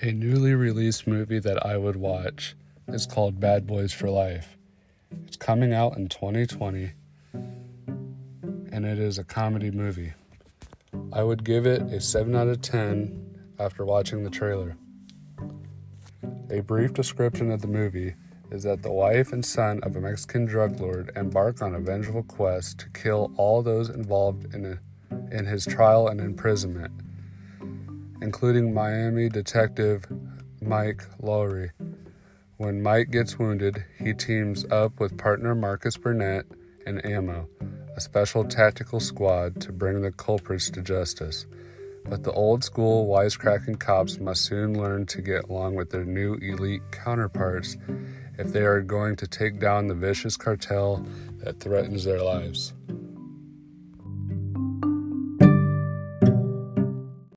A newly released movie that I would watch is called Bad Boys for Life. It's coming out in 2020 and it is a comedy movie. I would give it a 7 out of 10 after watching the trailer. A brief description of the movie is that the wife and son of a Mexican drug lord embark on a vengeful quest to kill all those involved in, a, in his trial and imprisonment, including Miami detective Mike Lowrey. When Mike gets wounded, he teams up with partner Marcus Burnett and Ammo, a special tactical squad, to bring the culprits to justice. But the old school wisecracking cops must soon learn to get along with their new elite counterparts if they are going to take down the vicious cartel that threatens their lives.